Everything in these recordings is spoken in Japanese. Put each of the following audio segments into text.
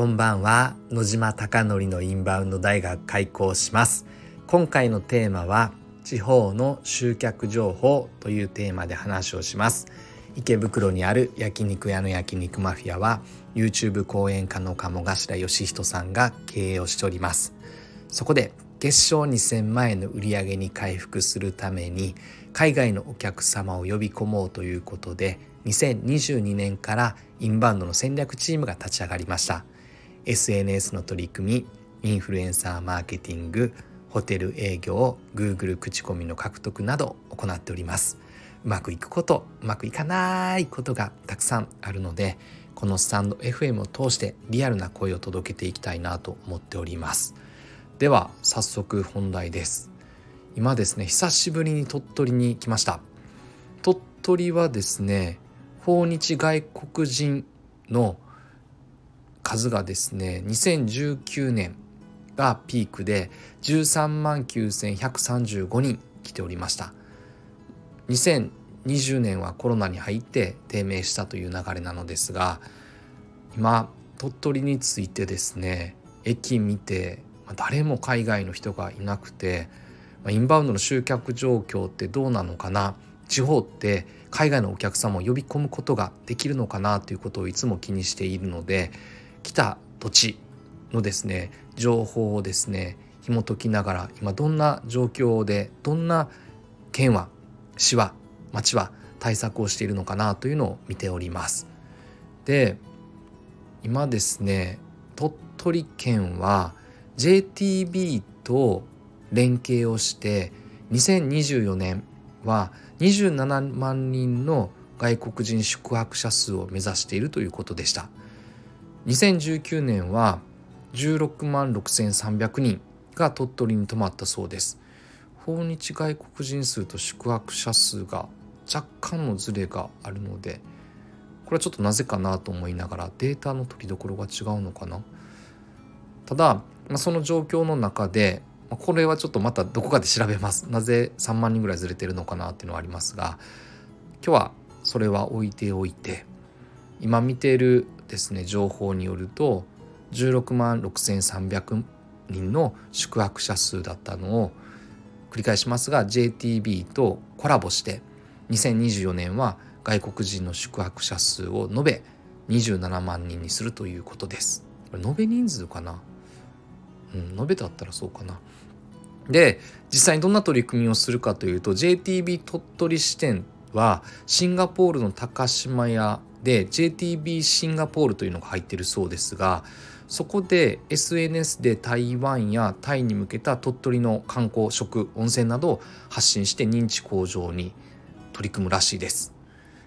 こんばんは。野島貴則のインバウンド大学開校します。今回のテーマは地方の集客情報というテーマで話をします。池袋にある焼肉屋の焼肉マフィアは YouTube 講演家の鴨頭義人さんが経営をしております。そこで月賞2000万円の売り上げに回復するために海外のお客様を呼び込もうということで2022年からインバウンドの戦略チームが立ち上がりました。SNS の取り組みインフルエンサーマーケティングホテル営業 Google 口コミの獲得など行っております。うまくいくことうまくいかないことがたくさんあるのでこのスタンド FM を通してリアルな声を届けていきたいなと思っております。では早速本題です。今ですね久しぶりに鳥取に来ました。鳥取はですね訪日外国人の数がですね2019年がピークで13万9135人来ておりました。2020年はコロナに入って低迷したという流れなのですが今鳥取についてですね駅見て誰も海外の人がいなくてインバウンドの集客状況ってどうなのかな地方って海外のお客様を呼び込むことができるのかなということをいつも気にしているので来た土地のですね情報をですね紐解きながら今どんな状況でどんな県は市は町は対策をしているのかなというのを見ております。で今ですね鳥取県は JTB と連携をして2024年は27万人の外国人宿泊者数を目指しているということでした。2019年は16万6300人が鳥取に泊まったそうです。訪日外国人数と宿泊者数が若干のズレがあるのでこれはちょっとなぜかなと思いながらデータの取りどころが違うのかな。ただまその状況の中でこれはちょっとまたどこかで調べます。なぜ3万人ぐらいずれてるのかなっていうのはありますが今日はそれは置いておいて今見ているですね情報によると16万6300人の宿泊者数だったのを繰り返しますが JTB とコラボして2024年は外国人の宿泊者数を延べ27万人にするということです。延べ人数かな？うん、延べだったらそうかな。で実際にどんな取り組みをするかというと JTB 鳥取支店はシンガポールの高島屋で JTB シンガポールというのが入っているそうですがそこで SNS で台湾やタイに向けた鳥取の観光食温泉などを発信して認知向上に取り組むらしいです。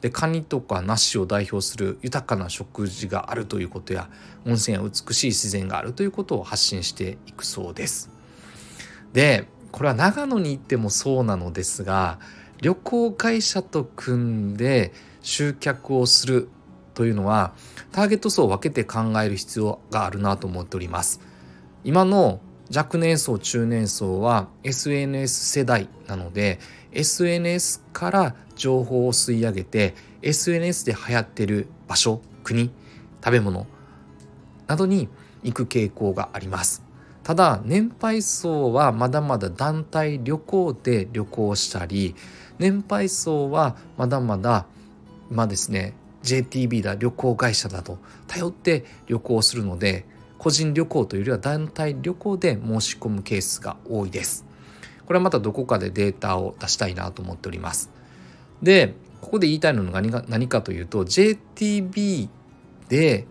でカニとか梨を代表する豊かな食事があるということや温泉や美しい自然があるということを発信していくそうです。でこれは長野に行ってもそうなのですが旅行会社と組んで集客をするというのはターゲット層を分けて考える必要があるなと思っております。今の若年層中年層は SNS 世代なので SNS から情報を吸い上げて SNS で流行ってる場所国食べ物などに行く傾向があります。ただ年配層はまだまだ団体旅行で旅行したり年配層はまだまだまあですね JTB だ旅行会社だと頼って旅行するので個人旅行というよりは団体旅行で申し込むケースが多いです。これはまたどこかでデータを出したいなと思っております。で、ここで言いたいのが何か何かというと JTB で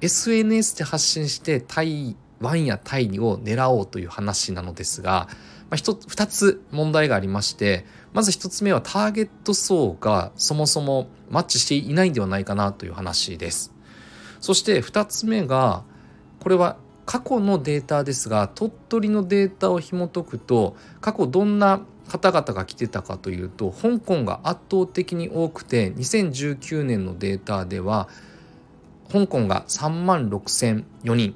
SNS で発信して台湾やタイを狙おうという話なのですが、まあ、2つ問題がありましてまず1つ目はターゲット層がそもそもマッチしていないんではないかなという話です。そして2つ目がこれは過去のデータですが鳥取のデータを紐解くと過去どんな方々が来てたかというと香港が圧倒的に多くて2019年のデータでは香港が3万6004人。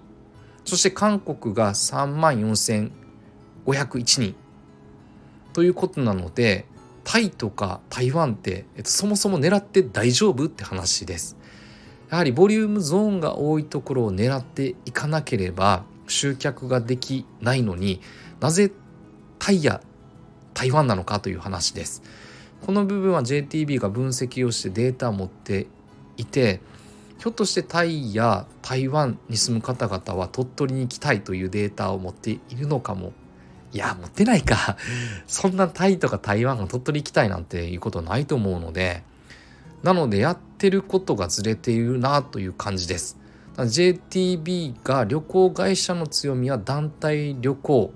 そして韓国が3万4,000 501人ということなのでタイとか台湾って、えっと、そもそも狙って大丈夫って話です。やはりボリュームゾーンが多いところを狙っていかなければ集客ができないのになぜタイや台湾なのかという話です。この部分は JTB が分析をしてデータを持っていてひょっとしてタイや台湾に住む方々は鳥取に行きたいというデータを持っているのかもいや持ってないか。そんなタイとか台湾が鳥取行きたいなんていうことないと思うので。なのでやってることがずれているなという感じです。JTB が旅行会社の強みは団体旅行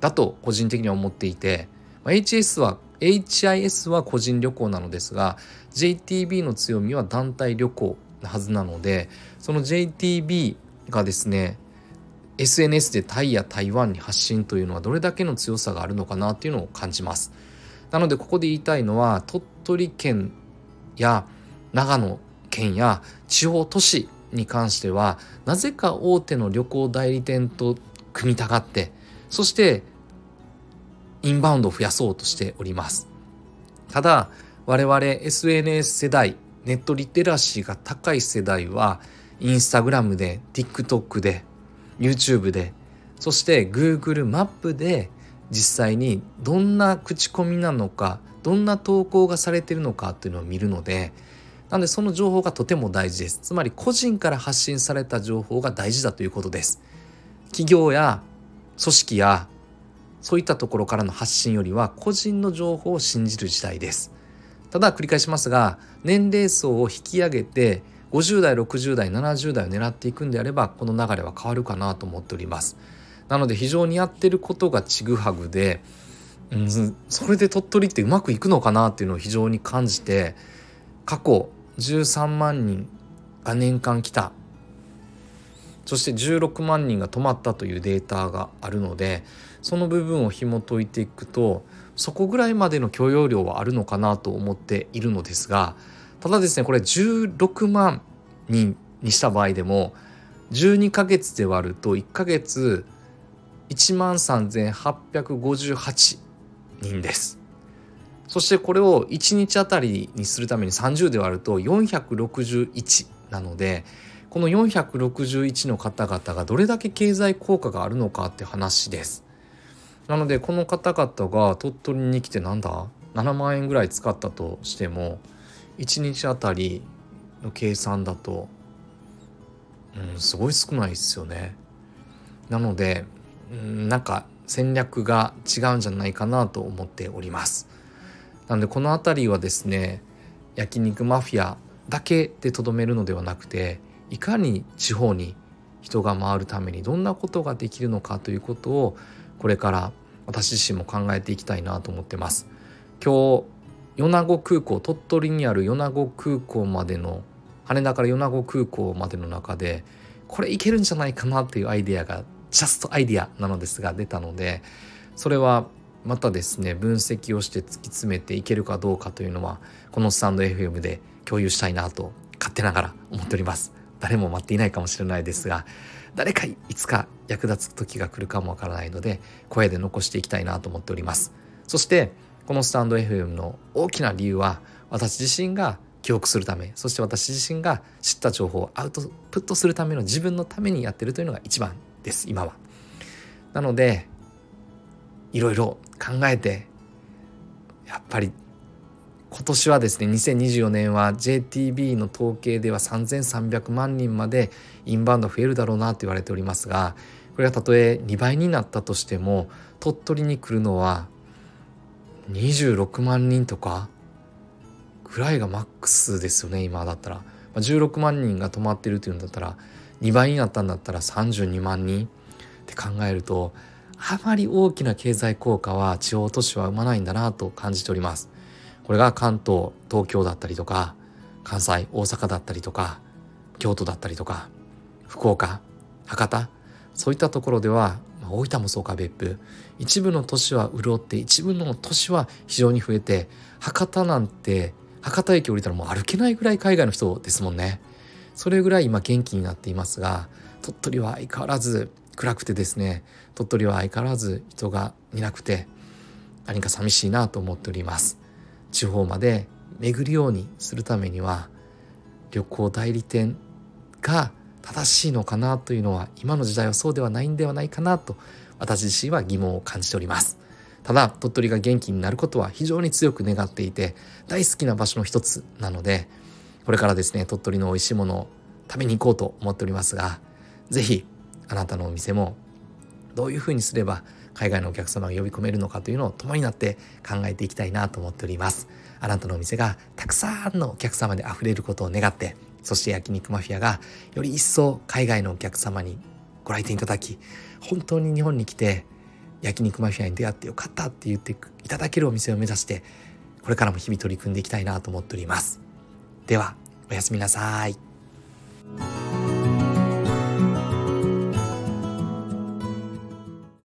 だと個人的には思っていて。HS は HIS は個人旅行なのですが JTB の強みは団体旅行なはずなのでその JTB がですね SNS でタイや台湾に発信というのはどれだけの強さがあるのかなっていうのを感じます。なのでここで言いたいのは鳥取県や長野県や地方都市に関してはなぜか大手の旅行代理店と組みたがってそしてインバウンドを増やそうとしております。ただ我々 SNS 世代ネットリテラシーが高い世代はインスタグラムで TikTok で YouTube でそして Google マップで実際にどんな口コミなのかどんな投稿がされてるのかっていうのを見るのでなんでその情報がとても大事です。つまり個人から発信された情報が大事だということです。企業や組織やそういったところからの発信よりは個人の情報を信じる時代です。ただ繰り返しますが年齢層を引き上げて50代60代70代を狙っていくんであればこの流れは変わるかなと思っております。なので非常にやってることがちぐはぐで、うん、それで鳥取ってうまくいくのかなっていうのを非常に感じて過去13万人が年間来た。そして16万人が止まったというデータがあるのでその部分を紐解いていくとそこぐらいまでの許容量はあるのかなと思っているのですがただですねこれ16万人にした場合でも12ヶ月で割ると1ヶ月1万3858人です。そしてこれを1日あたりにするために30で割ると461なのでこの461の方々がどれだけ経済効果があるのかって話です。なのでこの方々が鳥取に来てなんだ？7万円ぐらい使ったとしても1日あたりの計算だと、うん、すごい少ないですよね。なので、うん、なんか戦略が違うんじゃないかなと思っております。なのでこの辺りはですね焼肉マフィアだけでとどめるのではなくていかに地方に人が回るためにどんなことができるのかということをこれから私自身も考えていきたいなと思ってます。今日米子空港鳥取にある米子空港までの羽田から米子空港までの中でこれいけるんじゃないかなっていうアイデアがジャストアイデアなのですが出たのでそれはまたですね分析をして突き詰めていけるかどうかというのはこのスタンド FM で共有したいなと勝手ながら思っております。誰も待っていないかもしれないですが誰かいつか役立つ時が来るかもわからないので声で残していきたいなと思っております。そしてこのスタンド FM の大きな理由は私自身が記憶するためそして私自身が知った情報をアウトプットするための自分のためにやってるというのが一番です今は。なのでいろいろ考えてやっぱり今年はですね2024年は JTB の統計では3300万人までインバウンド増えるだろうなと言われておりますがこれがたとえ2倍になったとしても鳥取に来るのは26万人とかぐらいがマックスですよね今だったら16万人が泊まってるっていうんだったら2倍になったんだったら32万人って考えるとあまり大きな経済効果は地方都市は生まないんだなと感じております。これが関東東京だったりとか関西大阪だったりとか京都だったりとか福岡博多そういったところでは、大分もそうか別府。一部の都市は潤って一部の都市は非常に増えて博多なんて博多駅降りたらもう歩けないぐらい海外の人ですもんね。それぐらい今元気になっていますが鳥取は相変わらず暗くてですね鳥取は相変わらず人がいなくて何か寂しいなと思っております。地方まで巡るようにするためには旅行代理店が正しいのかなというのは今の時代はそうではないんではないかなと私自身は疑問を感じております。ただ鳥取が元気になることは非常に強く願っていて大好きな場所の一つなのでこれからですね鳥取の美味しいものを食べに行こうと思っておりますが是非あなたのお店もどういうふうにすれば海外のお客様が呼び込めるのかというのを共になって考えていきたいなと思っております。あなたのお店がたくさんのお客様で溢れることを願ってそして焼肉マフィアがより一層海外のお客様にご来店いただき本当に日本に来て焼肉マフィアに出会ってよかったって言っていただけるお店を目指してこれからも日々取り組んでいきたいなと思っております。ではおやすみなさい。